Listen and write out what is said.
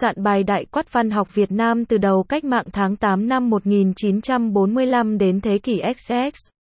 soạn bài Đại quát văn học Việt Nam từ đầu cách mạng tháng 8 năm 1945 đến thế kỷ XX.